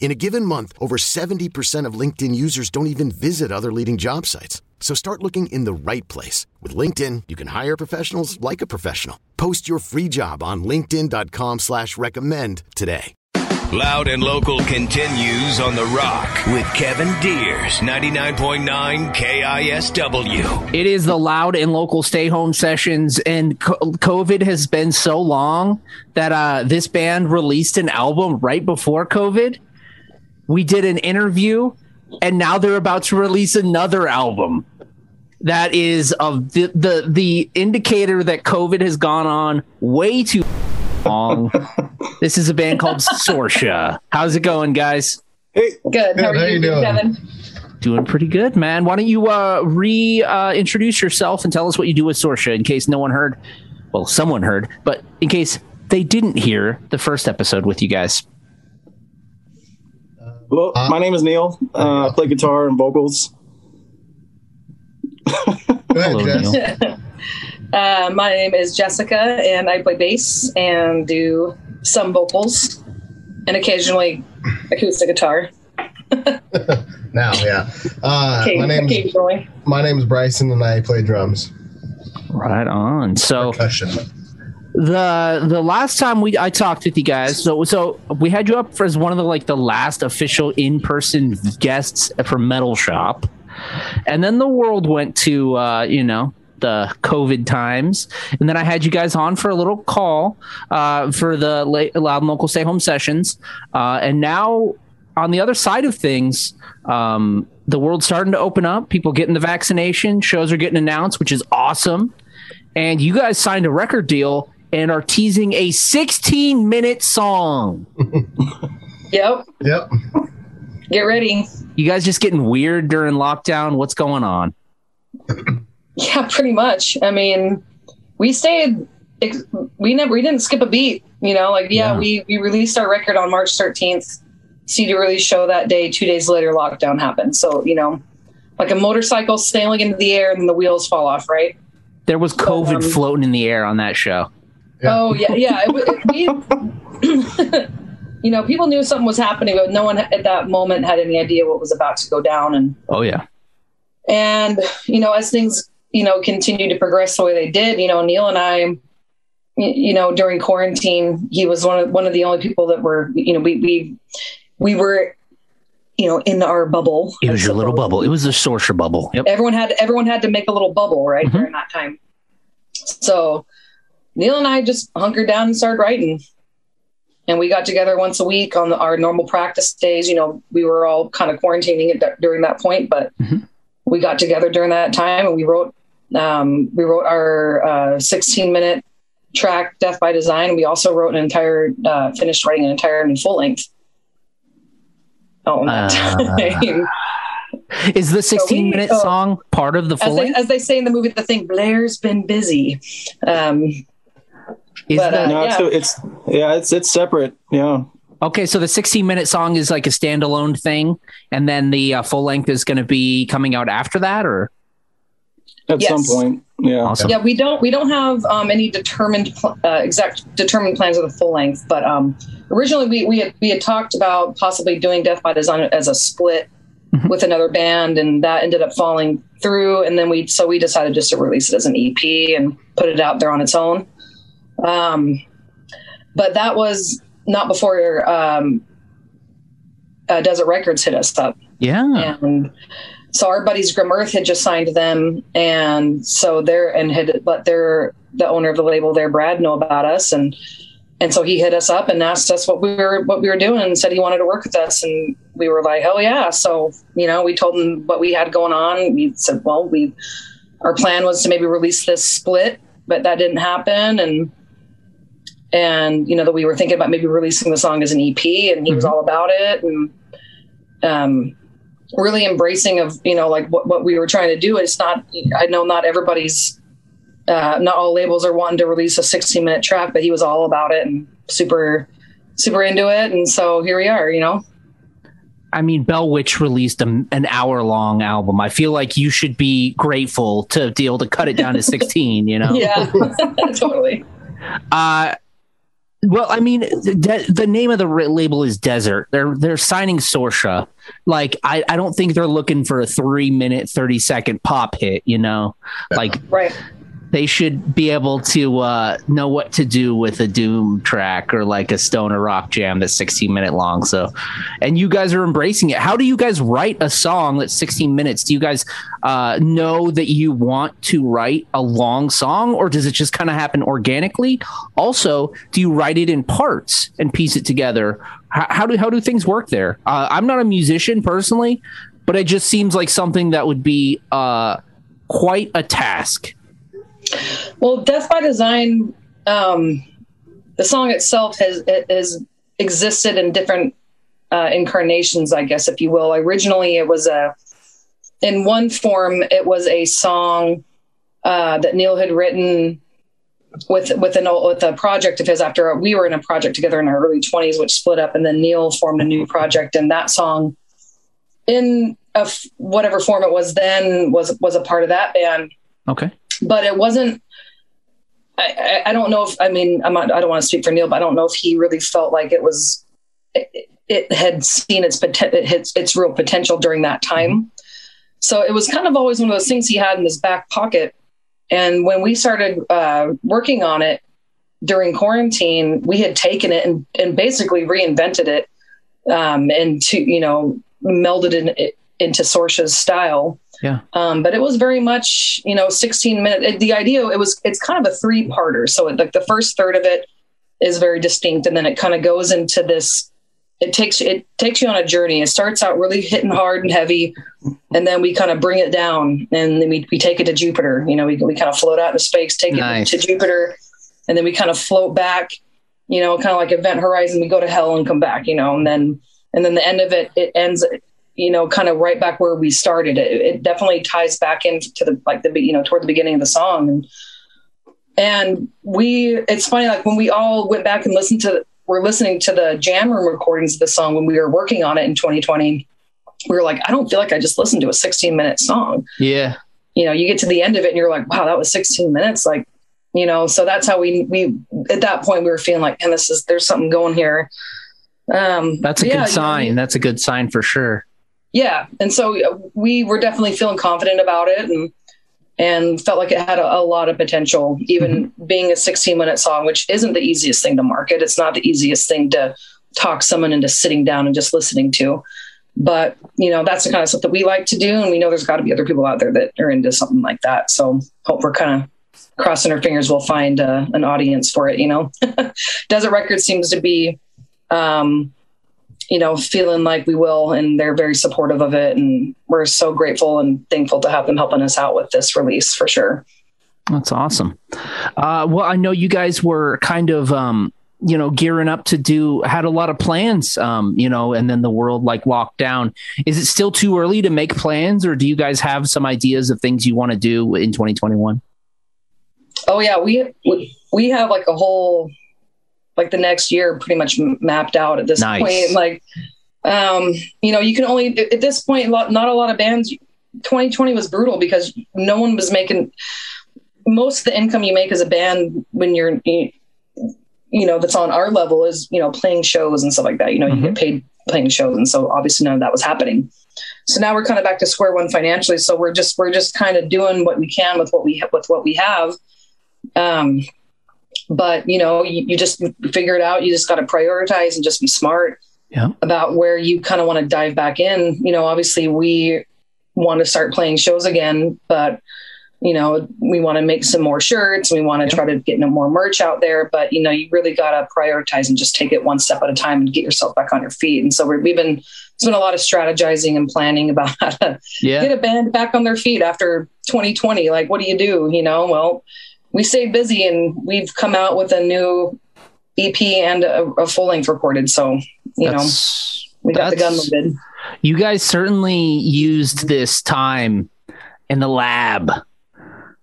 In a given month, over 70% of LinkedIn users don't even visit other leading job sites. So start looking in the right place. With LinkedIn, you can hire professionals like a professional. Post your free job on linkedin.com slash recommend today. Loud and Local continues on The Rock with Kevin Deers, 99.9 KISW. It is the loud and local stay home sessions, and COVID has been so long that uh, this band released an album right before COVID. We did an interview, and now they're about to release another album. That is of the, the the indicator that COVID has gone on way too long. this is a band called Sorcia. How's it going, guys? Hey, good. How are how you, you doing? Kevin? Doing pretty good, man. Why don't you uh, re uh, introduce yourself and tell us what you do with Sorcia in case no one heard? Well, someone heard, but in case they didn't hear the first episode with you guys. Well, my name is Neil. Uh, I play guitar and vocals. Go ahead, Hello, Jess. Neil. Uh, my name is Jessica, and I play bass and do some vocals and occasionally acoustic guitar. Now, yeah. Uh, my name's occasionally. my name's Bryson, and I play drums, Right on. So percussion. The the last time we I talked with you guys, so so we had you up for as one of the like the last official in person guests for Metal Shop, and then the world went to uh, you know the COVID times, and then I had you guys on for a little call uh, for the la- loud and local stay home sessions, uh, and now on the other side of things. Um, the world's starting to open up. People getting the vaccination. Shows are getting announced, which is awesome and you guys signed a record deal and are teasing a 16 minute song. Yep. Yep. Get ready. You guys just getting weird during lockdown? What's going on? Yeah, pretty much. I mean, we stayed. We never. We didn't skip a beat. You know, like yeah, Yeah. we we released our record on March 13th. CD release show that day. Two days later, lockdown happened. So you know, like a motorcycle sailing into the air and then the wheels fall off. Right. There was COVID um, floating in the air on that show. Yeah. Oh yeah, yeah. It, it, we, you know, people knew something was happening, but no one at that moment had any idea what was about to go down. And Oh, yeah. and you know, as things you know continued to progress the way they did, you know, Neil and I, you know, during quarantine, he was one of one of the only people that were, you know, we we we were, you know, in our bubble. It was your little bubble. It was a sorcerer bubble. Yep. everyone had everyone had to make a little bubble right Mhm. during that time so neil and i just hunkered down and started writing and we got together once a week on the, our normal practice days you know we were all kind of quarantining it d- during that point but Mhm. we got together during that time and we wrote um, we wrote our uh, 16 minute track death by design we also wrote an entire uh, finished writing an entire new full length oh Uh. Is the 16 minute oh. song part of the as full they, length? as they say in the movie, the thing Blair's been busy. Um, Is but, the, uh, No, yeah. it's, it's yeah, it's it's separate. Yeah. okay, so the 16 minute song is like a standalone thing, and then the uh, full length is going to be coming out after that, or At Yes. some point. Yeah. awesome? yeah, we don't we don't have um, any determined pl- uh, exact determined plans of the full length, but um, originally we we had, we had talked about possibly doing Death by Design as a split Mhm. with another band, and that ended up falling through. And then we so we decided just to release it as an EP and put it out there on its own. Um, but that was not before um, uh, Desert Records hit us up. Yeah. and so our buddies Grim Earth had just signed them, and so they're and had let their the owner of the label there, Brad, know about us, and and so he hit us up and asked us what we were what we were doing, and said he wanted to work with us, and we were like, hell yeah! So you know, we told him what we had going on. We said, well, we our plan was to maybe release this split, but that didn't happen, and and you know that we were thinking about maybe releasing the song as an EP, and he mm-hmm. was all about it, and um, really embracing of you know like what, what we were trying to do. It's not I know not everybody's uh, not all labels are wanting to release a 16 minute track, but he was all about it and super super into it, and so here we are, you know. I mean, Bell Witch released a, an hour long album. I feel like you should be grateful to be able to cut it down to 16, you know? yeah, totally. Uh, well, I mean, the, the name of the label is Desert. They're they're signing Sorcia. Like, I, I don't think they're looking for a three minute, thirty second pop hit. You know, like right they should be able to uh, know what to do with a doom track or like a stoner rock jam that's 16 minute long so. And you guys are embracing it. How do you guys write a song that's 16 minutes? Do you guys uh, know that you want to write a long song or does it just kind of happen organically? Also do you write it in parts and piece it together? How, how do how do things work there? Uh, i'm not a musician personally but it just seems like something that would be uh, quite a task well, Death by Design, um, the song itself has has existed in different uh, incarnations, I guess, if you will. Originally, it was a in one form, it was a song uh, that Neil had written with with an with a project of his after we were in a project together in our early 20s which split up and then Neil formed a new project and that song in a, whatever form it was then was was a part of that band okay but it wasn't. I, I, don't know if I mean I'm not, I don't want to speak for Neil, but I don't know if he really felt like it was it, it had seen its its its real potential during that time. So it was kind of always one of those things he had in his back pocket. And when we started uh, working on it during quarantine, we had taken it and, and basically reinvented it um, and to you know melded it into Sorcia's style. Yeah. Um, but it was very much, you know, 16 minutes. The idea, it was, it's kind of a three parter. So like the first third of it is very distinct. And then it kind of goes into this, it takes, it takes you on a journey. It starts out really hitting hard and heavy. And then we kind of bring it down and then we, we take it to Jupiter. You know, we, we kind of float out into space, take nice. it to Jupiter. And then we kind of float back, you know, kind of like event horizon. We go to hell and come back, you know, and then, and then the end of it, it ends you know, kind of right back where we started. It, it definitely ties back into the like the you know toward the beginning of the song, and and we it's funny like when we all went back and listened to we're listening to the jam room recordings of the song when we were working on it in 2020. We were like, I don't feel like I just listened to a 16 minute song. Yeah. You know, you get to the end of it and you're like, wow, that was 16 minutes. Like, you know, so that's how we we at that point we were feeling like, and this is there's something going here. Um, that's a yeah, good sign. You know, that's a good sign for sure yeah and so we were definitely feeling confident about it and and felt like it had a, a lot of potential even mm-hmm. being a 16 minute song which isn't the easiest thing to market. It's not the easiest thing to talk someone into sitting down and just listening to. But you know that's the kind of stuff that we like to do and we know there's got to be other people out there that are into something like that. So hope we're kind of crossing our fingers we'll find uh, an audience for it you know? Desert records seems to be um, you know, feeling like we will, and they're very supportive of it. And we're so grateful and thankful to have them helping us out with this release for sure. That's awesome. Uh, well, I know you guys were kind of, um, you know, gearing up to do, had a lot of plans, um, you know, and then the world like locked down. Is it still too early to make plans, or do you guys have some ideas of things you want to do in 2021? Oh yeah, we we have like a whole like the next year pretty much mapped out at this nice. point. Like, um, you know, you can only at this point, not a lot of bands. 2020 was brutal because no one was making most of the income you make as a band when you're, you know, that's on our level is you know playing shows and stuff like that. You know, mm-hmm. you get mm-hmm. paid playing shows, and so obviously none of that was happening. So now we're kind of back to square one financially. So we're just we're just kind of doing what we can with what we ha- with what we have. Um, but you know you, you just figure it out you just got to prioritize and just be smart yeah. about where you kind of want to dive back in you know obviously we want to start playing shows again but you know, we want to make some more shirts. We want to try to get more merch out there, but you know, you really got to prioritize and just take it one step at a time and get yourself back on your feet. And so we have been, it's been a lot of strategizing and planning about how to Yeah. get a band back on their feet after 2020. Like, what do you do? You know, well, we stayed busy and we've come out with a new EP and a, a full length recorded. So, you know, we got the gun loaded. You guys certainly used this time in the lab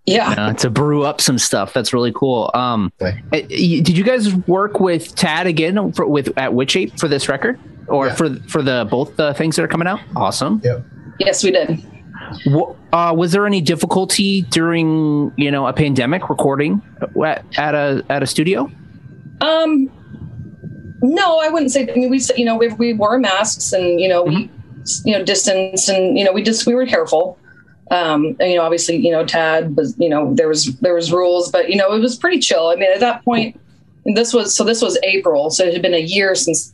Yeah. uh, to brew up some stuff. That's really cool. Um, Right. uh, did you guys work with Tad again for, with at Witch Ape for this record, or Yeah. for for the both the things that are coming out? Awesome. Yep. Yes, we did. Uh, was there any difficulty during you know a pandemic recording at, at a at a studio? Um, no, I wouldn't say. I mean, we you know we we wore masks and you know we you know distance and you know we just we were careful. Um, and, you know, obviously, you know, Tad was you know there was there was rules, but you know it was pretty chill. I mean, at that point, and this was so this was April, so it had been a year since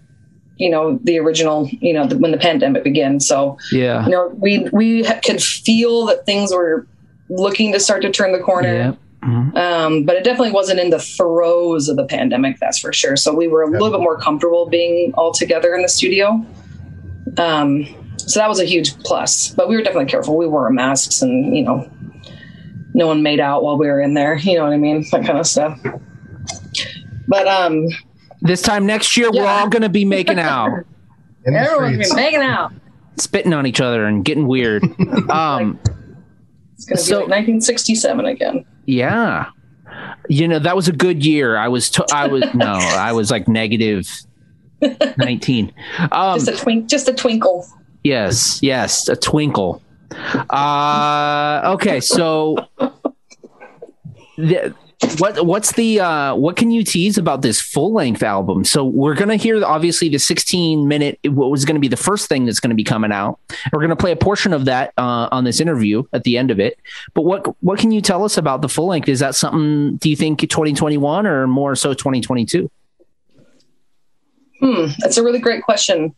you know the original you know the, when the pandemic began. So Yeah. you know we we could feel that things were looking to start to turn the corner. Yeah. Mhm. um, but it definitely wasn't in the throes of the pandemic that's for sure. So we were a little bit more comfortable being all together in the studio. Um, so that was a huge plus. But we were definitely careful. We wore masks and you know no one made out while we were in there. You know what i mean? That kind of stuff. But um This time next year, we're all going to be making out, In everyone's making out spitting on each other, and getting weird. Um, it's going to So- be like 1967 again yeah. You know that was a good year. I was. T- I was no. I was like negative nineteen. Um, just a twink just a twinkle Yes, yes, a twinkle. Uh, okay, so the, what what's the uh, what can you tease about this full length album? So we're gonna hear obviously the 16 minute what was gonna be the first thing that's gonna be coming out. We're gonna play a portion of that uh, on this interview at the end of it. But what what can you tell us about the full length? Is that something? Do you think 2021 or more so 2022? Hmm, that's a really great question.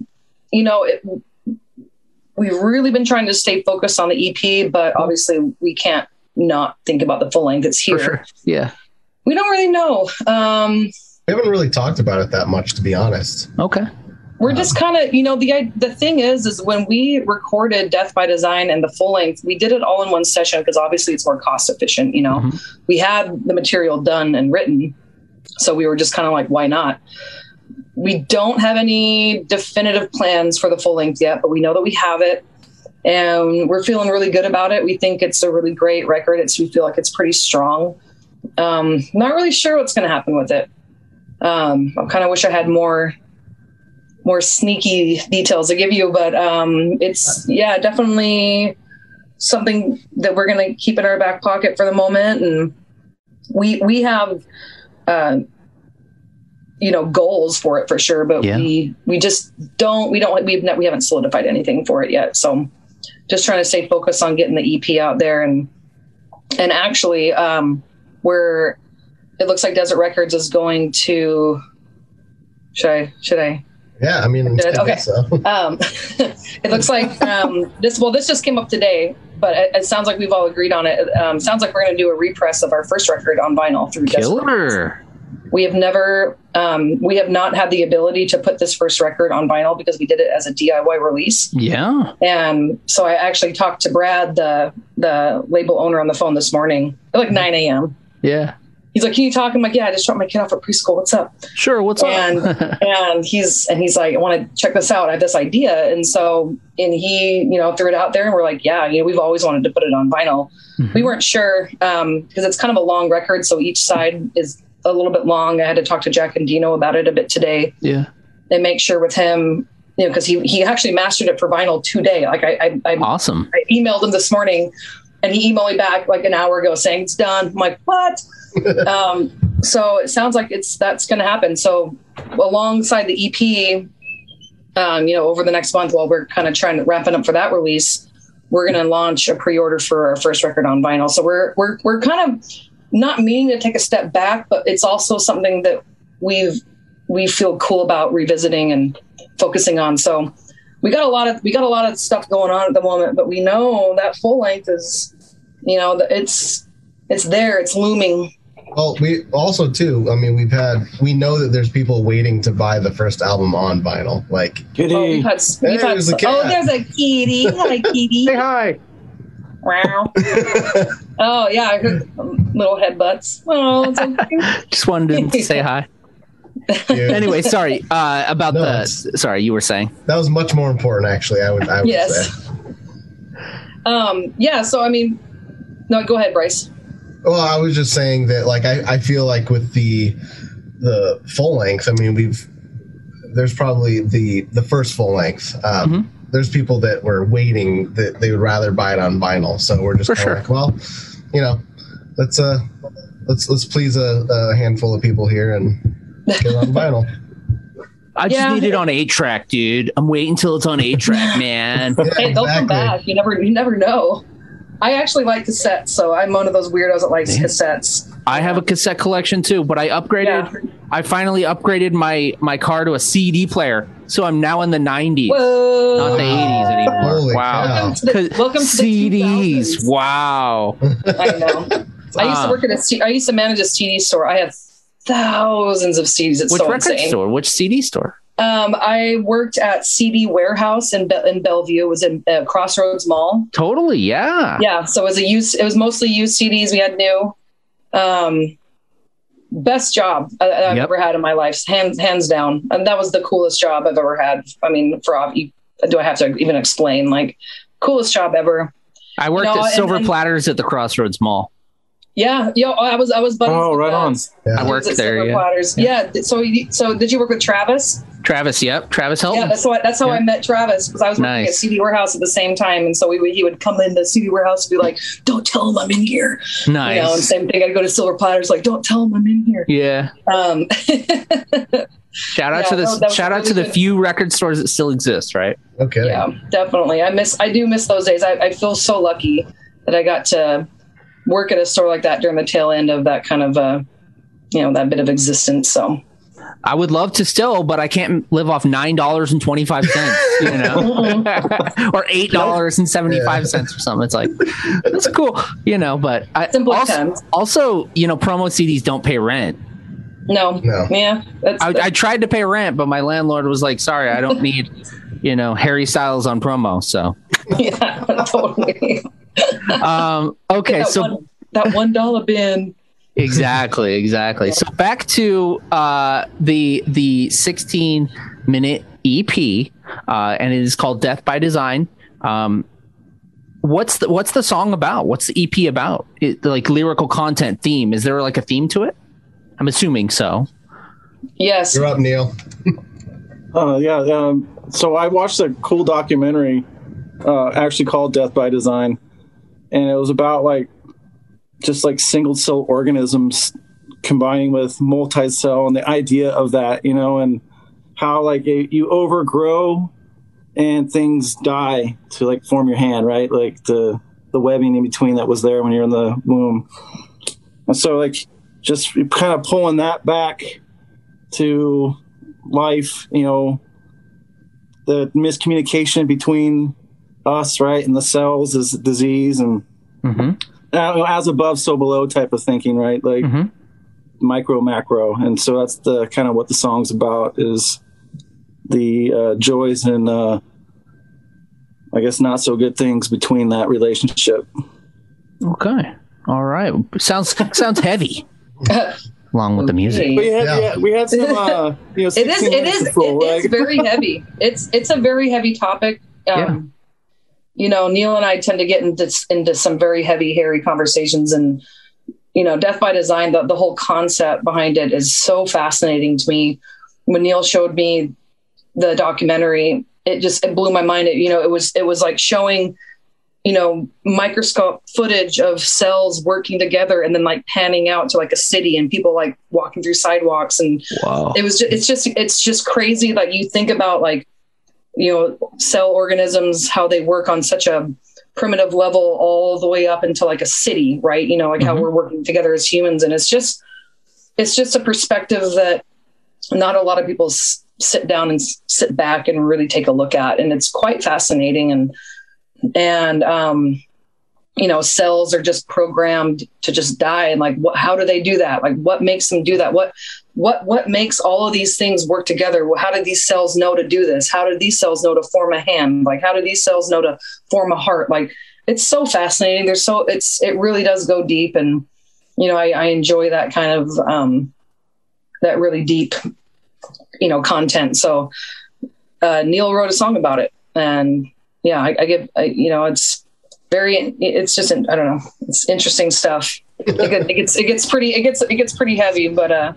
You know, it, we've really been trying to stay focused on the EP, but obviously we can't not think about the full length. It's here. Yeah. We don't really know. Um, We haven't really talked about it that much, to be honest. Okay. we're just kind of, you know, the the thing is, is when we recorded Death by Design and the full length, we did it all in one session because obviously it's more cost efficient. You know, Mhm. we had the material done and written, so we were just kind of like, why not? We don't have any definitive plans for the full length yet, but we know that we have it, and we're feeling really good about it. We think it's a really great record. It's we feel like it's pretty strong. Um, not really sure what's going to happen with it. Um, I kind of wish I had more more sneaky details to give you, but um, it's yeah, definitely something that we're going to keep in our back pocket for the moment, and we we have uh, you know goals for it for sure, but Yeah. we we just don't we don't we've ne- we haven't solidified anything for it yet, so just trying to stay focused on getting the EP out there and and actually um, we're it looks like Desert Records is going to should I should I Yeah, I mean, I Okay. so. um, it looks like um, this. Well, this just came up today, but it, it sounds like we've all agreed on it. Um, sounds like we're going to do a repress of our first record on vinyl through Desert Records. Killer. We have never, um, we have not had the ability to put this first record on vinyl because we did it as a DIY release. Yeah. And so I actually talked to Brad, the the label owner, on the phone this morning at like 9 a.m. Yeah. He's like, "Can you talk?" I'm like, "Yeah, I just dropped my kid off at preschool. What's up?" Sure. What's and up? and he's and he's like, I want to check this out. I have this idea, and so and he, you know, threw it out there, and we're like, yeah, you know, we've always wanted to put it on vinyl. Mm-hmm. We weren't sure because it's kind of a long record, so each side is a little bit long. I had to talk to Jack Endino about it a bit today yeah. and make sure with him, you know, because he he actually mastered it for vinyl today. Like I I, I, Awesome. I emailed him this morning, and he emailed me back like an hour ago saying it's done. I'm like, what? um, so it sounds like it's that's going to happen. So alongside the EP, um, you know, over the next month, while we're kind of trying to wrapping up for that release, we're going to launch a pre-order for our first record on vinyl. So we're we're we're kind of not meaning to take a step back, but it's also something that we've we feel cool about revisiting and focusing on. So we got a lot of we got a lot of stuff going on at the moment, but we know that full length is you know, it's it's there, it's looming. Well, we also too. I mean, we've had we know that there's people waiting to buy the first album on vinyl. Like, Kitty. Oh, we've had, we've had there's a so- oh, cat. oh, there's a kitty. Hi, kitty. Say hi. Wow. oh yeah, I heard little headbutts. Oh, it's okay. Just wanted to say hi. yeah, Anyway, sorry uh, about No, the. Sorry, you were saying. that was much more important. Actually, I would. I would Yes. say. um, yeah. So I mean, no, go ahead, Bryce. Well, I was just saying that, like, I, I feel like with the the full length, I mean, we've there's probably the the first full length. Um, Mm-hmm. There's people that were waiting that they would rather buy it on vinyl. So we're just For kinda sure. like, well, you know, let's uh let's let's please a, a handful of people here and get it on vinyl. I just Yeah. need it on eight track, dude. I'm waiting until it's on eight track, man. Yeah, Hey, they'll come back. You never, you never know. I actually like cassettes, so I'm one of those weirdos that likes cassettes. I have a cassette collection too, but I upgraded. Yeah. I finally upgraded my my car to a CD player, so I'm now in the 90s, Whoa! not the 80s anymore. Holy wow. Welcome to the, 'Cause welcome to the CDs. 2000s. Wow. I know. I used to work at a C- I used to manage a CD store. I have thousands of CDs. It's Which so record insane. store? Which CD store? Um, I worked at CD Warehouse in Be- in Bellevue. It was in uh, Crossroads Mall. Totally, yeah. Yeah, so it was a use. It was mostly used CDs. We had new. Um, best job I, I've Yep. ever had in my life, hands hands down. And that was the coolest job I've ever had. I mean, for do I have to even explain? Like, coolest job ever. I worked No, at and- Silver and- Platters at the Crossroads Mall. Yeah, yo, I was I was buddies. Oh, with right the- on. Yeah. I worked there. Silver Yeah. Platters. Yeah. So so did you work with Travis? Travis, yep. Travis helped. Yeah, that's how I, that's how I met Travis because I was working Nice. at CD Warehouse at the same time, and so we would, he would come in the CD Warehouse and be like, "Don't tell him I'm in here." nice. You know, and same thing. I'd go to Silver Platters like, "Don't tell him I'm in here." yeah. Um, Shout out Yeah, to the no, that was shout out really to the few record stores that still exist, right? Okay. yeah, definitely. I miss. I do miss those days. I, I feel so lucky that I got to work at a store like that during the tail end of that kind of, uh, you know, that bit of existence. So I would love to still, but I can't live off nine dollars and twenty five cents, you know, or eight dollars and seventy five cents or something. It's like that's cool, you know. But I Simple also, also, you know, promo CDs don't pay rent. no, No. yeah, that's, I, I tried to pay rent, but my landlord was like, "Sorry, I don't need, you know, Harry Styles on promo." So, yeah, totally. um, okay, that so one, that one dollar bin. exactly exactly so back to uh the the 16 minute ep uh and it is called death by design um what's the what's the song about what's the ep about it, like lyrical content theme is there like a theme to it i'm assuming so Yes. You're up, Neil. Uh, yeah. Um, so I watched a cool documentary, uh, actually called Death by Design, and it was about like just like single cell organisms combining with multi cell and the idea of that, you know, and how like it, you overgrow and things die to like form your hand, right? Like the the webbing in between that was there when you're in the womb, and so like just kind of pulling that back to life, you know, the miscommunication between us, right, and the cells is disease, and mm-hmm. uh, as above, so below type of thinking, right? Like Mhm. micro, macro, and so that's the kind of what the song's about is the uh, joys and uh, I guess not so good things between that relationship. okay all right sounds sounds heavy along with the music We had, Yeah. we had, we had some, uh, you know, It is. 16 It minutes is. to full, It is very heavy. It's it's a very heavy topic. Um, You know, Neil and I tend to get into into some very heavy, hairy conversations, and you know, Death by Design. The the whole concept behind it is so fascinating to me. When Neil showed me the documentary, it just it blew my mind. It, you know, it was it was like showing you know microscope footage of cells working together and then like panning out to like a city and people like walking through sidewalks and wow it was just, it's just it's just crazy that you think about like you know cell organisms how they work on such a primitive level all the way up into like a city right? You know like how Mhm. we're working together as humans. And it's just it's just a perspective that not a lot of people s- sit down and s- sit back and really take a look at. And it's quite fascinating. And and um you know cells are just programmed to just die. And like what how do they do that? Like what makes them do that? What what what makes all of these things work together? How do these cells know to do this? How do these cells know to form a hand? Like how do these cells know to form a heart? Like it's so fascinating. There's so it's it really does go deep. And you know i, I enjoy that kind of um that really deep you know content. So uh neil wrote a song about it. And yeah i, I give I, you know it's very it's just i don't know it's interesting stuff. It, gets, it gets pretty it gets it gets pretty heavy but uh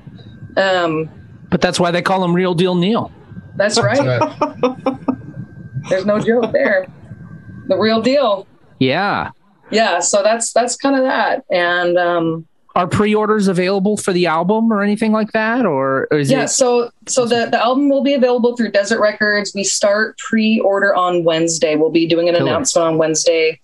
um but that's why they call him real deal neil. That's right. There's no joke there. The real deal. Yeah. Yeah so that's that's kind of that and um are pre-orders available for the album or anything like that or, or yeah it- so so the, the album will be available through desert records. We start pre-order on wednesday. We'll be doing an Killer. announcement on wednesday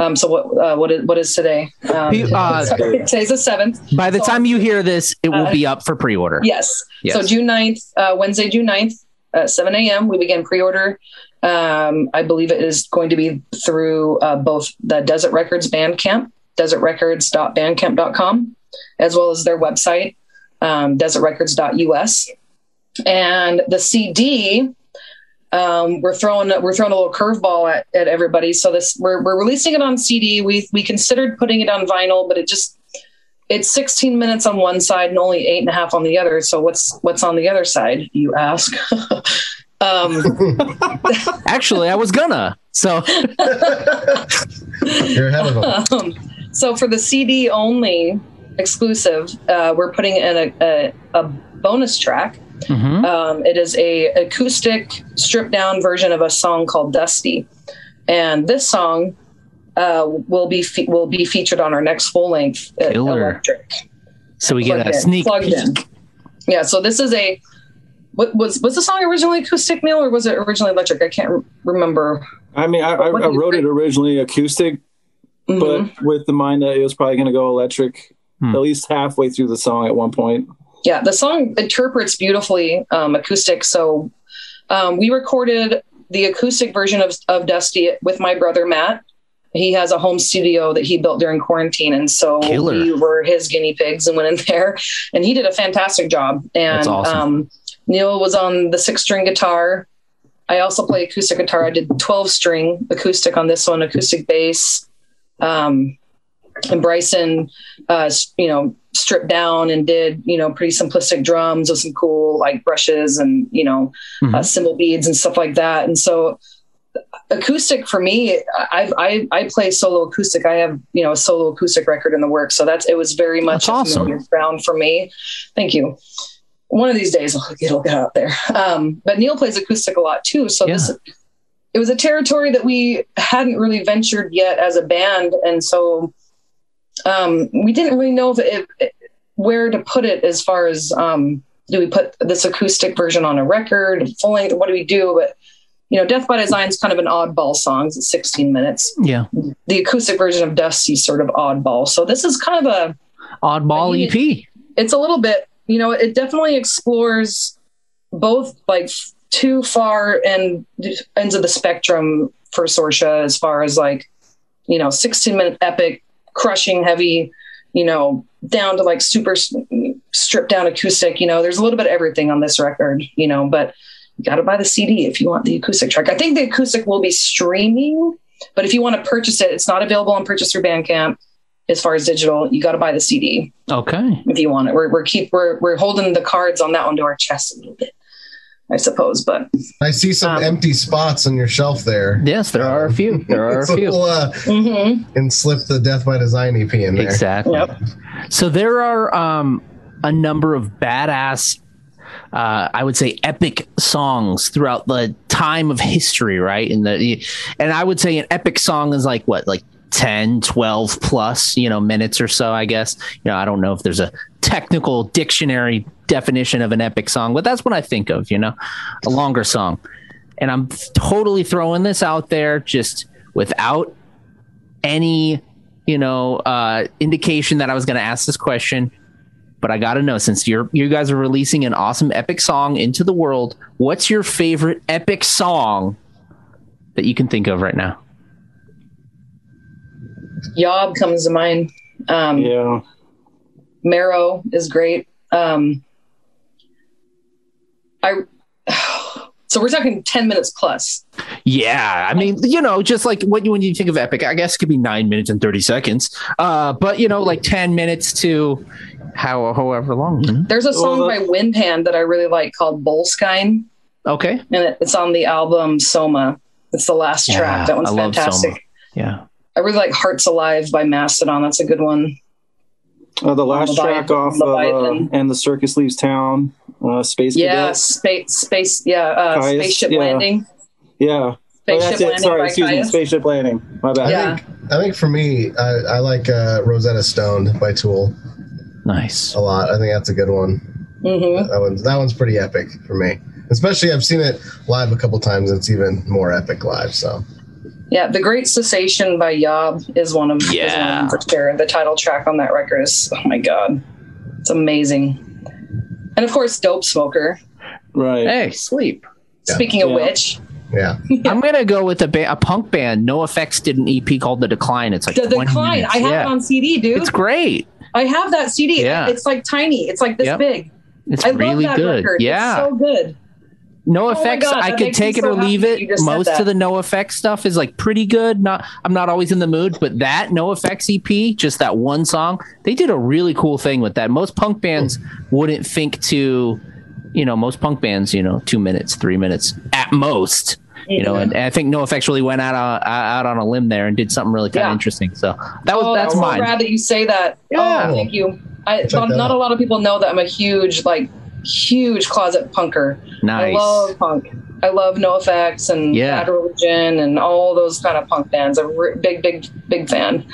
um so what uh, what is what is today? Um, uh, today's the 7th by the So- time you hear this it will Uh, be up for pre-order. yes. Yes. so june 9th uh, wednesday june 9th at 7 a.m we begin pre-order. Um i believe it is going to be through uh, both the desert records bandcamp desertrecords.bandcamp.com as well as their website um, desertrecords.us and the cd um, we're throwing we're throwing a little curveball at, at everybody. So this we're we're releasing it on CD. We we considered putting it on vinyl, but it just it's 16 minutes on one side and only eight and a half on the other. So what's what's on the other side? You ask. um, actually i was gonna so You're ahead of them. um, so for the CD only exclusive, uh, we're putting in a, a, a bonus track. Mhm. Um, it is a acoustic stripped down version of a song called Dusty, and this song uh, will be fe- will be featured on our next full length uh, electric. so we get Plugged a in, sneak plugged peek in. Yeah, so this is a what was was the song originally acoustic, Neil, or was it originally electric? I can't re- remember. I mean, I, I, I do you wrote it originally acoustic, Mhm. but with the mind that it was probably going to go electric Hmm. at least halfway through the song at one point. Yeah the song interprets beautifully um, acoustic. So um, we recorded the acoustic version of, of dusty with my brother matt. He has a home studio that he built during quarantine and so Killer. we were his guinea pigs and went in there. And he did a fantastic job. And awesome. um, neil was on the six string guitar. I also play acoustic guitar. I did 12 string acoustic on this one acoustic bass. Um, and Bryson, uh, you know, stripped down and did, you know, pretty simplistic drums with some cool like brushes and, you know, uh, Mhm. cymbal beads and stuff like that. And so acoustic for me, I, I, I play solo acoustic. I have, you know, a solo acoustic record in the work. So that's, it was very much That's a awesome. familiar ground for me. Thank you. One of these days it'll, it'll get out there. Um, but Neil plays acoustic a lot too. So this, it was a territory that we hadn't really ventured yet as a band. And so, um, we didn't really know if, if, where to put it as far as um, do we put this acoustic version on a record, full length? What do we do? But you know, Death by Design is kind of an oddball song. It's 16 minutes. yeah The acoustic version of Dusty is sort of oddball. So this is kind of a oddball I ep it's a little bit you know it definitely explores both like too far and ends of the spectrum for Sorcia as far as like you know 16 minute epic crushing heavy you know down to like super stripped down acoustic you know there's a little bit of everything on this record you know but you got to buy the CD if you want the acoustic track. I think the acoustic will be streaming but if you want to purchase it it's not available on purchase through Bandcamp as far as digital. You got to buy the CD okay. If you want it. We're we're keep we're we're holding the cards on that one to our chest a little bit, I suppose. But I see some Um, empty spots on your shelf there. yes there are a few there are a few we'll, uh, mhm. and slip the Death by Design EP in there. Exactly. Yep. So there are um, a number of badass, uh, I would say, epic songs throughout the time of history, right? And the and I would say an epic song is like what, like 10, 12 plus, you know, minutes or so, I guess. You know, I don't know if there's a technical dictionary definition of an epic song, but that's what I think of, you know, a longer song. And I'm totally throwing this out there just without any you know uh indication that i was going to ask this question but i gotta know since you're you guys are releasing an awesome epic song into the world what's your favorite epic song that you can think of right now Yob comes to mind. Um, Yeah. Marrow is great. Um, I so we're talking ten minutes plus. Yeah, I mean, you know, just like what you when you think of epic, I guess it could be nine minutes and thirty seconds. Uh, but you know, like ten minutes to how however long. you know? There's a song Well, by Windhand that I really like called Boleskine, Okay. and it, it's on the album Soma. It's the last Yeah, track. That one's I love fantastic. Soma. Yeah. I really like Hearts Alive by Mastodon. That's a good one. Uh, the last Leviathan- track off of uh, and the circus leaves town. Uh, Space Yeah, Cadets. space, space, yeah, uh, Kyuss, spaceship yeah. landing. Yeah. Oh, Spaceship that's it. landing Sorry, by excuse me. Spaceship landing. My bad. Yeah. I think I think for me, I, I like uh, Rosetta Stone by Tool Nice. a lot. I think that's a good one. Mm-hmm. That one's that one's pretty epic for me. Especially I've seen it live a couple times. and It's even more epic live. So Yeah, The Great Cessation by Yob is one of is one Yeah. for sure. The title track on that record is oh my god, it's amazing. And of course, Dope Smoker. Right. Hey, sleep. Yeah. Speaking of Yeah. which, yeah, I'm gonna go with a, ba- a punk band. NOFX did an EP called The Decline. It's like The Decline. minutes. I have yeah. it on CD, dude. It's great. I have that CD. Yeah. It's like tiny. It's like this Yep. big. It's I really love that good. record. Yeah. It's so good. No oh my effects. God, I could makes me take it so or leave it. Most of the NOFX stuff is like pretty good. Not I'm not always in the mood, but that NOFX EP, just that one song, they did a really cool thing with that. Most punk bands wouldn't think to, you know, most punk bands, you know, two minutes, three minutes at most. You know, and, and I think NOFX really went out on out on a limb there and did something really kind of Yeah. interesting. So that was oh, that's so mine. rad that you say that. Oh, yeah. Oh, thank you. I Check not, not a lot of people know that I'm a huge like huge closet punker. Nice. I love punk. I love NOFX and Yeah. Bad Religion and all those kind of punk bands. I'm a big, big, big fan.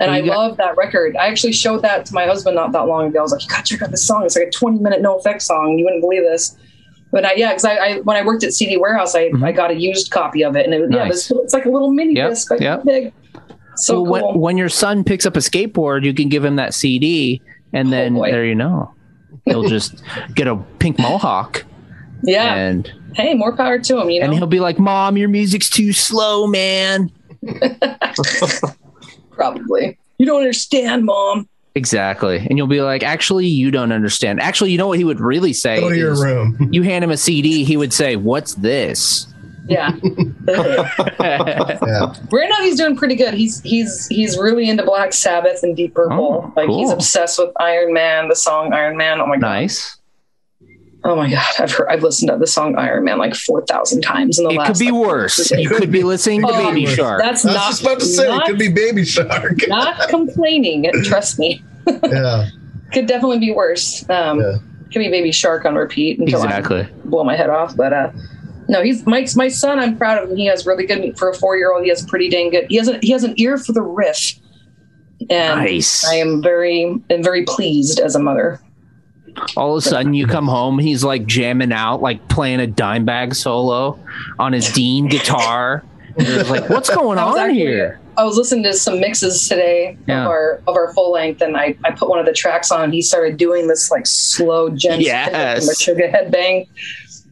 And I got- love that record. I actually showed that to my husband not that long ago. I was like, "You got to check out this song. It's like a 20 minute NOFX song. You wouldn't believe this." But I, yeah, because I, I when I worked at CD Warehouse, I, Mhm. I got a used copy of it, and it, yeah, Nice. it's, it's like a little mini Yep, disc, but yep. big. So well, cool. when, when your son picks up a skateboard, you can give him that CD, and then Oh, boy. there you know, he'll just get a pink mohawk, yeah. and hey, more power to him. You know? and he'll be like, "Mom, your music's too slow, man." probably. You don't understand, mom. Exactly, and you'll be like, "Actually, you don't understand." Actually, you know what he would really say? go to your room. You hand him a CD, he would say, "What's this?" Yeah. yeah, Right now he's doing pretty good. He's he's he's really into Black Sabbath and Deep Purple. Oh, like he's obsessed with Iron Man, the song Iron Man. Oh my god. nice. Oh my god. I've heard I've listened to the song Iron Man like four thousand times in the last time. It last could be like, worse. You could be listening to Oh, Baby Shark. That's I was not just about to say not, it could be Baby Shark. not complaining. Trust me. yeah, Could definitely be worse. Um Yeah. could be baby shark on repeat until Exactly. I blow my head off. But uh no, he's Mike's my son. I'm proud of him. He has really good for a four year old. He has pretty dang good. He has a, he has an ear for the riff, and Nice. I am very am very pleased as a mother. All of a sudden, you come home, he's like jamming out, like playing a Dimebag solo on his Dean guitar. And like, what's going on actually- here? I was listening to some mixes today Yeah. of our of our full length, and I, I put one of the tracks on. And he started doing this like slow, gentle Yes. Meshuggah headbang,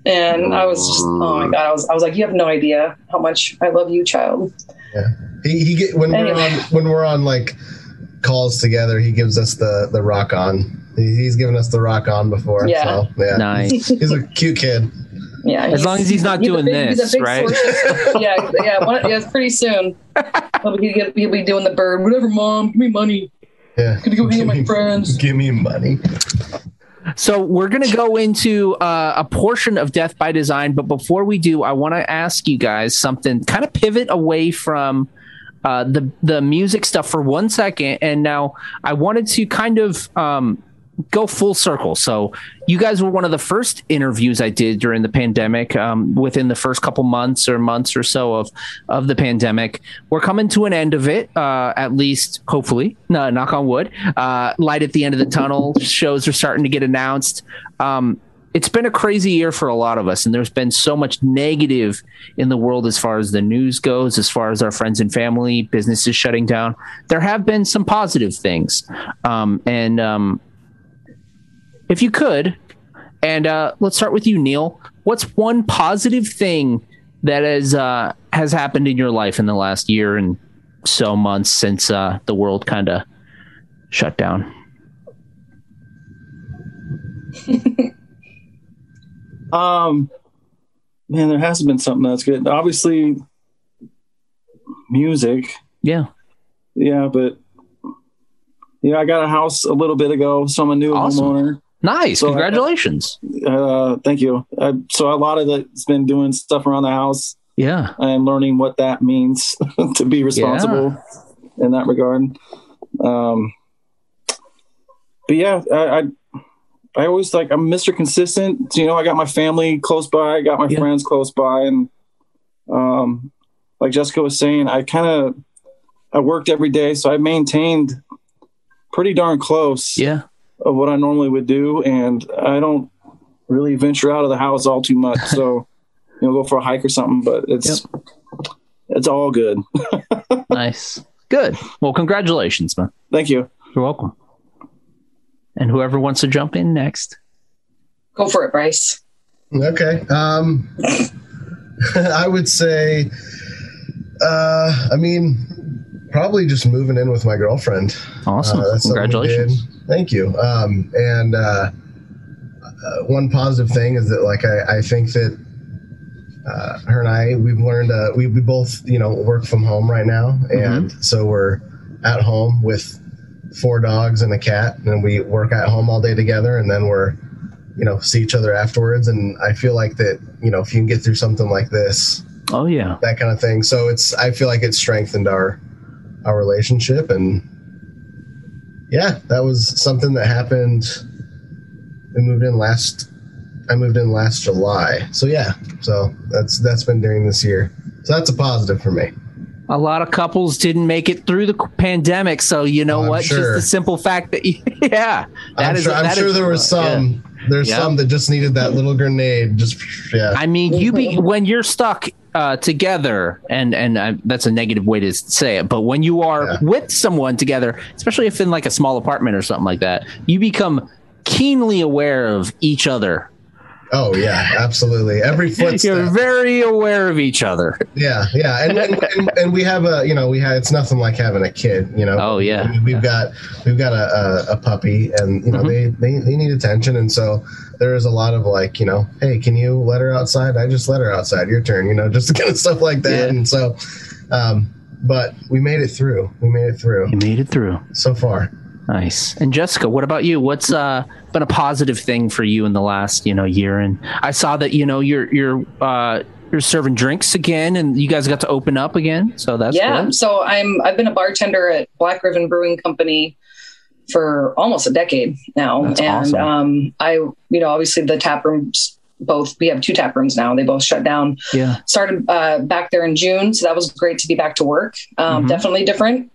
and I was just oh my mm. god! I was I was like, you have no idea how much I love you, child. Yeah, he, he get when we're on when we're on like calls together. He gives us the the rock on. He's given us the rock on before. Yeah. so, yeah. Nice. He's a cute kid. Yeah, As long as he's not a doing big- this, right? of- yeah, yeah, one, yeah. It's pretty soon. He'll be, he'll be doing the bird. Whatever, mom. Give me money. Yeah. Gonna go hang with my friends. Give me money. So we're going to go into uh, a portion of Death by Design, but before we do, I want to ask you guys something. Kind of pivot away from uh, the the music stuff for one second, and now I wanted to kind of um, go full circle. So you guys were one of the first interviews I did during the pandemic. Um, within the first couple months or months or so of of the pandemic, we're coming to an end of it. Uh, at least, hopefully, no, knock on wood. Uh, light at the end of the tunnel. Shows are starting to get announced. Um, it's been a crazy year for a lot of us, and there's been so much negative in the world as far as the news goes, as far as our friends and family, businesses shutting down. There have been some positive things, um, and um, if you could, and uh, let's start with you, Neil. What's one positive thing that has uh, has happened in your life in the last year and so months since uh, the world kind of shut down? Um, man, there has been something that's good. Obviously, music. Yeah. Yeah, but yeah, I got a house a little bit ago, so I'm a new Awesome. homeowner. Nice. So I- Congratulations. Uh, thank you. Uh, so a lot of it's been doing stuff around the house yeah. and learning what that means to be responsible in that regard. Um, but yeah, I, I I always like I'm Mr. Consistent. You know, I got my family close by, I got my Yeah. friends close by, and um, like Jessica was saying, I kind of I worked every day, so I maintained pretty darn close Yeah. Of what I normally would do, and I don't really venture out of the house all too much. So, you know, go for a hike or something, but it's it's all good. Nice. Good. Well, congratulations, man. Thank you. You're welcome. And whoever wants to jump in next. Go for it, Bryce. Okay. Um, I would say, uh, I mean, probably just moving in with my girlfriend. Awesome. Uh, that's something we congratulations. Thank you. Um, and uh, uh, one positive thing is that, like, I, I think that uh, her and I, we've learned, uh, we, we both, you know, work from home right now. And so we're at home with four dogs and a cat, and we work at home all day together. And then we're, you know, see each other afterwards. And I feel like that, you know, if you can get through something like this, Oh, yeah. that kind of thing. So it's I feel like it's strengthened our our relationship and yeah, that was something that happened we moved in last I moved in last July. So yeah. So that's that's been during this year. So that's a positive for me. A lot of couples didn't make it through the pandemic. So, you know I'm what? sure. Just the simple fact that, yeah. I'm that is- sure, I'm sure there was yeah. some there's Yeah. some that just needed that little grenade just yeah. I mean, you be when you're stuck uh, together, and and uh, that's a negative way to say it, but when you are Yeah. with someone together, especially if in like a small apartment or something like that, you become keenly aware of each other. Oh yeah, absolutely. Every You're very aware of each other. Yeah, yeah, and, and, and and we have a you know we have it's nothing like having a kid, you know. Oh, yeah. I mean, we've got we've got a, a, a puppy, and you know Mm-hmm. they, they they need attention, and so there is a lot of like you know, hey, can you let her outside? I just let her outside. Your turn, you know, just kind of stuff like that, Yeah. and so, um, but we made it through. We made it through You made it through. so far. Nice. And Jessica, what about you? What's uh, been a positive thing for you in the last you know year? And I saw that you know you're you're uh, you're serving drinks again, and you guys got to open up again. So that's yeah. So I'm I've been a bartender at Black Raven Brewing Company for almost a decade now, That's and awesome. um, I you know obviously the tap rooms both we have two tap rooms now. They both shut down. Yeah. Started uh, back there in June, so that was great to be back to work. Um, Mhm. Definitely different,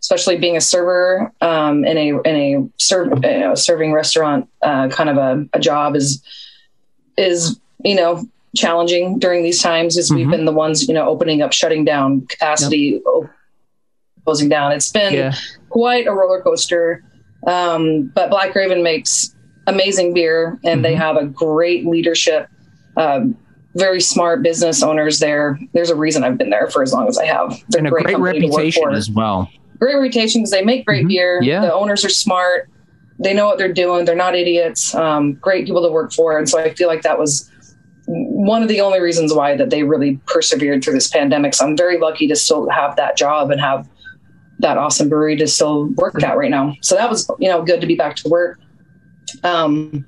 especially being a server um, in a in a serve, you know, serving restaurant. Uh, kind of a, a job is is you know challenging during these times. As we've Mhm. been the ones you know opening up, shutting down capacity, op- closing down. It's been Yeah. quite a roller coaster. Um, but Black Raven makes amazing beer, and they Mhm. have a great leadership. Um, very smart business owners there. There's a reason I've been there for as long as I have. They're and a great work reputation as well. Great reputation because they make great Mhm. beer. Yeah. The owners are smart. They know what they're doing. They're not idiots. Um, great people to work for. And so I feel like that was one of the only reasons why that they really persevered through this pandemic. So I'm very lucky to still have that job and have that awesome brewery to still work at right now. So that was, you know, good to be back to work. Um,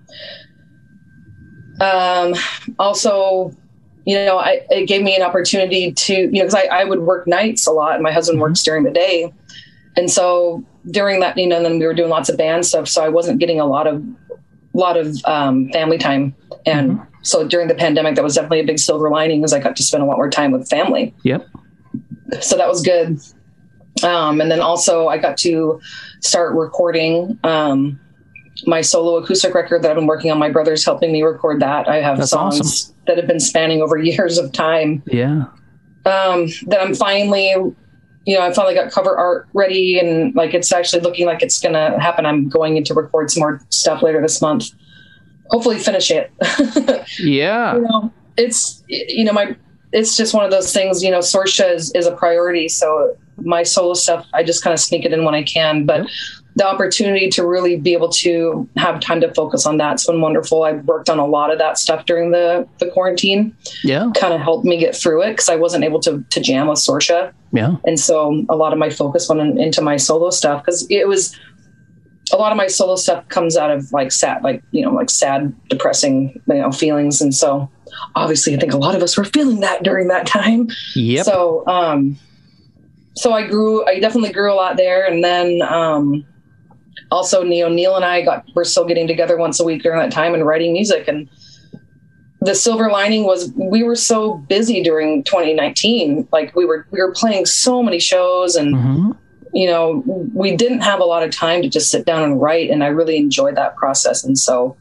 um, also, you know, I, it gave me an opportunity to, you know, because I, I would work nights a lot and my husband works during the day. And so during that, you know, and then we were doing lots of band stuff. So I wasn't getting a lot of, lot of um, family time. And so during the pandemic, that was definitely a big silver lining because I got to spend a lot more time with family Yep. so that was good. Um, and then also I got to start recording um, my solo acoustic record that I've been working on. My brother's helping me record that. I have That's songs awesome. that have been spanning over years of time Yeah. um, that I'm finally, you know, I finally got cover art ready and like it's actually looking like it's going to happen. I'm going in to record some more stuff later this month. Hopefully finish it. Yeah. you know, it's you know my it's just one of those things. You know, Sorcia is, is a priority, so my solo stuff, I just kind of sneak it in when I can. But the opportunity to really be able to have time to focus on that's been wonderful. I worked on a lot of that stuff during the the quarantine. Yeah. Kind of helped me get through it because I wasn't able to to jam with Sorcia. Yeah. And so a lot of my focus went in, into my solo stuff because it was a lot of my solo stuff comes out of like sad, like, you know, like sad, depressing, you know, feelings. And so obviously I think a lot of us were feeling that during that time. Yeah. So, um, so I grew, I definitely grew a lot there. And then, um, also Neo Neil and I got, we're still getting together once a week during that time and writing music. And the silver lining was we were so busy during 2019. Like we were, we were playing so many shows and, Mhm. you know, we didn't have a lot of time to just sit down and write. And I really enjoyed that process. And so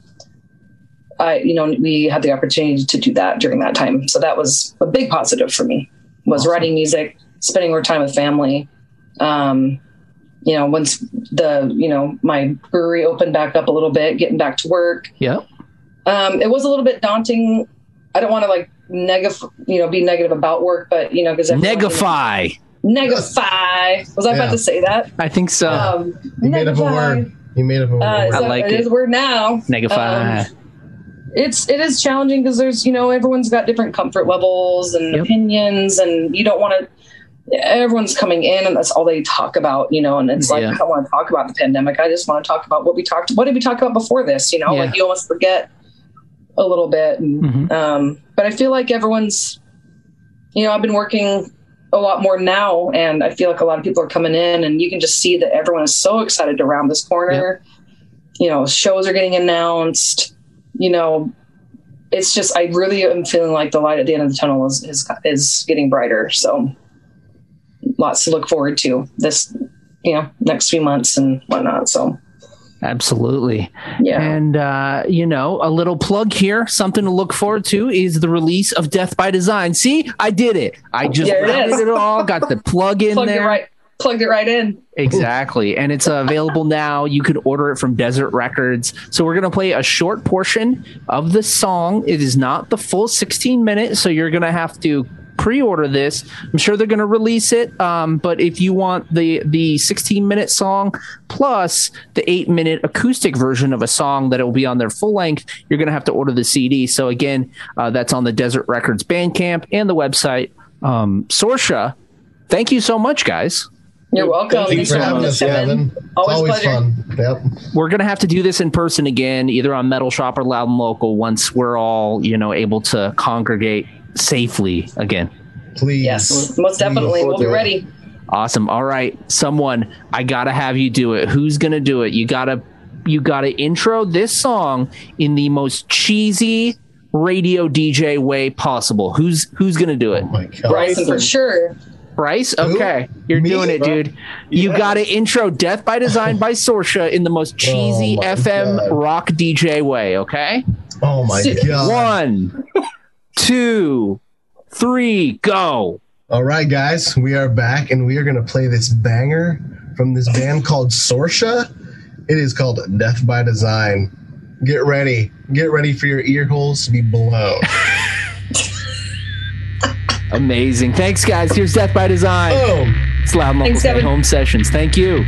I, you know, we had the opportunity to do that during that time. So that was a big positive for me was writing music, spending more time with family. Um, you know, once the, you know, my brewery opened back up a little bit, getting back to work, Yeah. um, it was a little bit daunting. I don't want to like negative, you know, be negative about work, but you know, because Negify. negify. Was I Yeah. about to say that? I think so. Um, You made up a word. You made up a word. Uh, I like it it. is a word now. Negify. um, It's it is challenging because there's you know everyone's got different comfort levels and Yep. opinions, and you don't want to. Everyone's coming in, and that's all they talk about, you know. And it's like Yeah. I don't want to talk about the pandemic. I just want to talk about what we talked. What did we talk about before this? You know, Yeah. like you almost forget a little bit. And, Mhm. um, but I feel like everyone's, you know, I've been working a lot more now, and I feel like a lot of people are coming in, and you can just see that everyone is so excited to round this corner. You know, shows are getting announced. You know, it's just I really am feeling like the light at the end of the tunnel is is, is getting brighter. So, lots to look forward to this, you know, next few months and whatnot. So, Absolutely. yeah. And, uh, you know, a little plug here, something to look forward to is the release of Death by Design. See, I did it. I just There it it all, got the plug in plugged it there. right, plugged it right in. Exactly. And it's uh, available now. You can order it from Desert Records. So we're going to play a short portion of the song. It is not the full 16 minutes. So you're going to have to pre-order this. I'm sure they're going to release it. Um, but if you want the, the 16 minute song plus the eight minute acoustic version of a song that will be on their full length, you're going to have to order the CD. So again, uh, that's on the Desert Records Bandcamp and the website. Um, Sorcia, thank you so much, guys. You're welcome. Thanks for having us, Kevin. Kevin. Always always fun. Yep. we're gonna have to do this in person again, either on Metal Shop or Loud and Local, once we're all you know able to congregate safely again. Please. Yes, most definitely. We'll be ready. Awesome. All right, someone, I gotta have you do it. Who's gonna do it? You gotta, you gotta intro this song in the most cheesy radio DJ way possible. Who's who's gonna do it? Oh my God. Bryson for sure. Bryce? Who? Okay, you're Me? doing it, dude. You Yeah. gotta intro "Death by Design" by Sorcia in the most cheesy Oh FM God. rock DJ way. Okay. Oh my Sit- God. One, two, three, go. All right, guys, we are back and we are going to play this banger from this band called Sorcia. It is called Death by Design. Get ready. Get ready for your ear holes to be blown. Amazing. Thanks, guys. Here's Death by Design. Boom. It's Loud Local Thanks, Home Sessions. Thank you.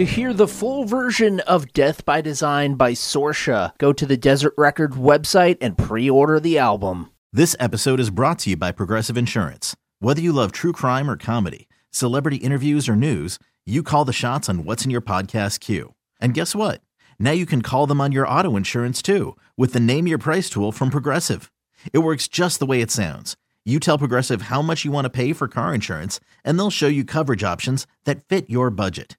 To hear the full version of Death by Design by Sorcia, go to the Desert Record website and pre order the album. This episode is brought to you by Progressive Insurance. Whether you love true crime or comedy, celebrity interviews or news, you call the shots on what's in your podcast queue. And guess what? Now you can call them on your auto insurance too with the Name Your Price tool from Progressive. It works just the way it sounds. You tell Progressive how much you want to pay for car insurance, and they'll show you coverage options that fit your budget.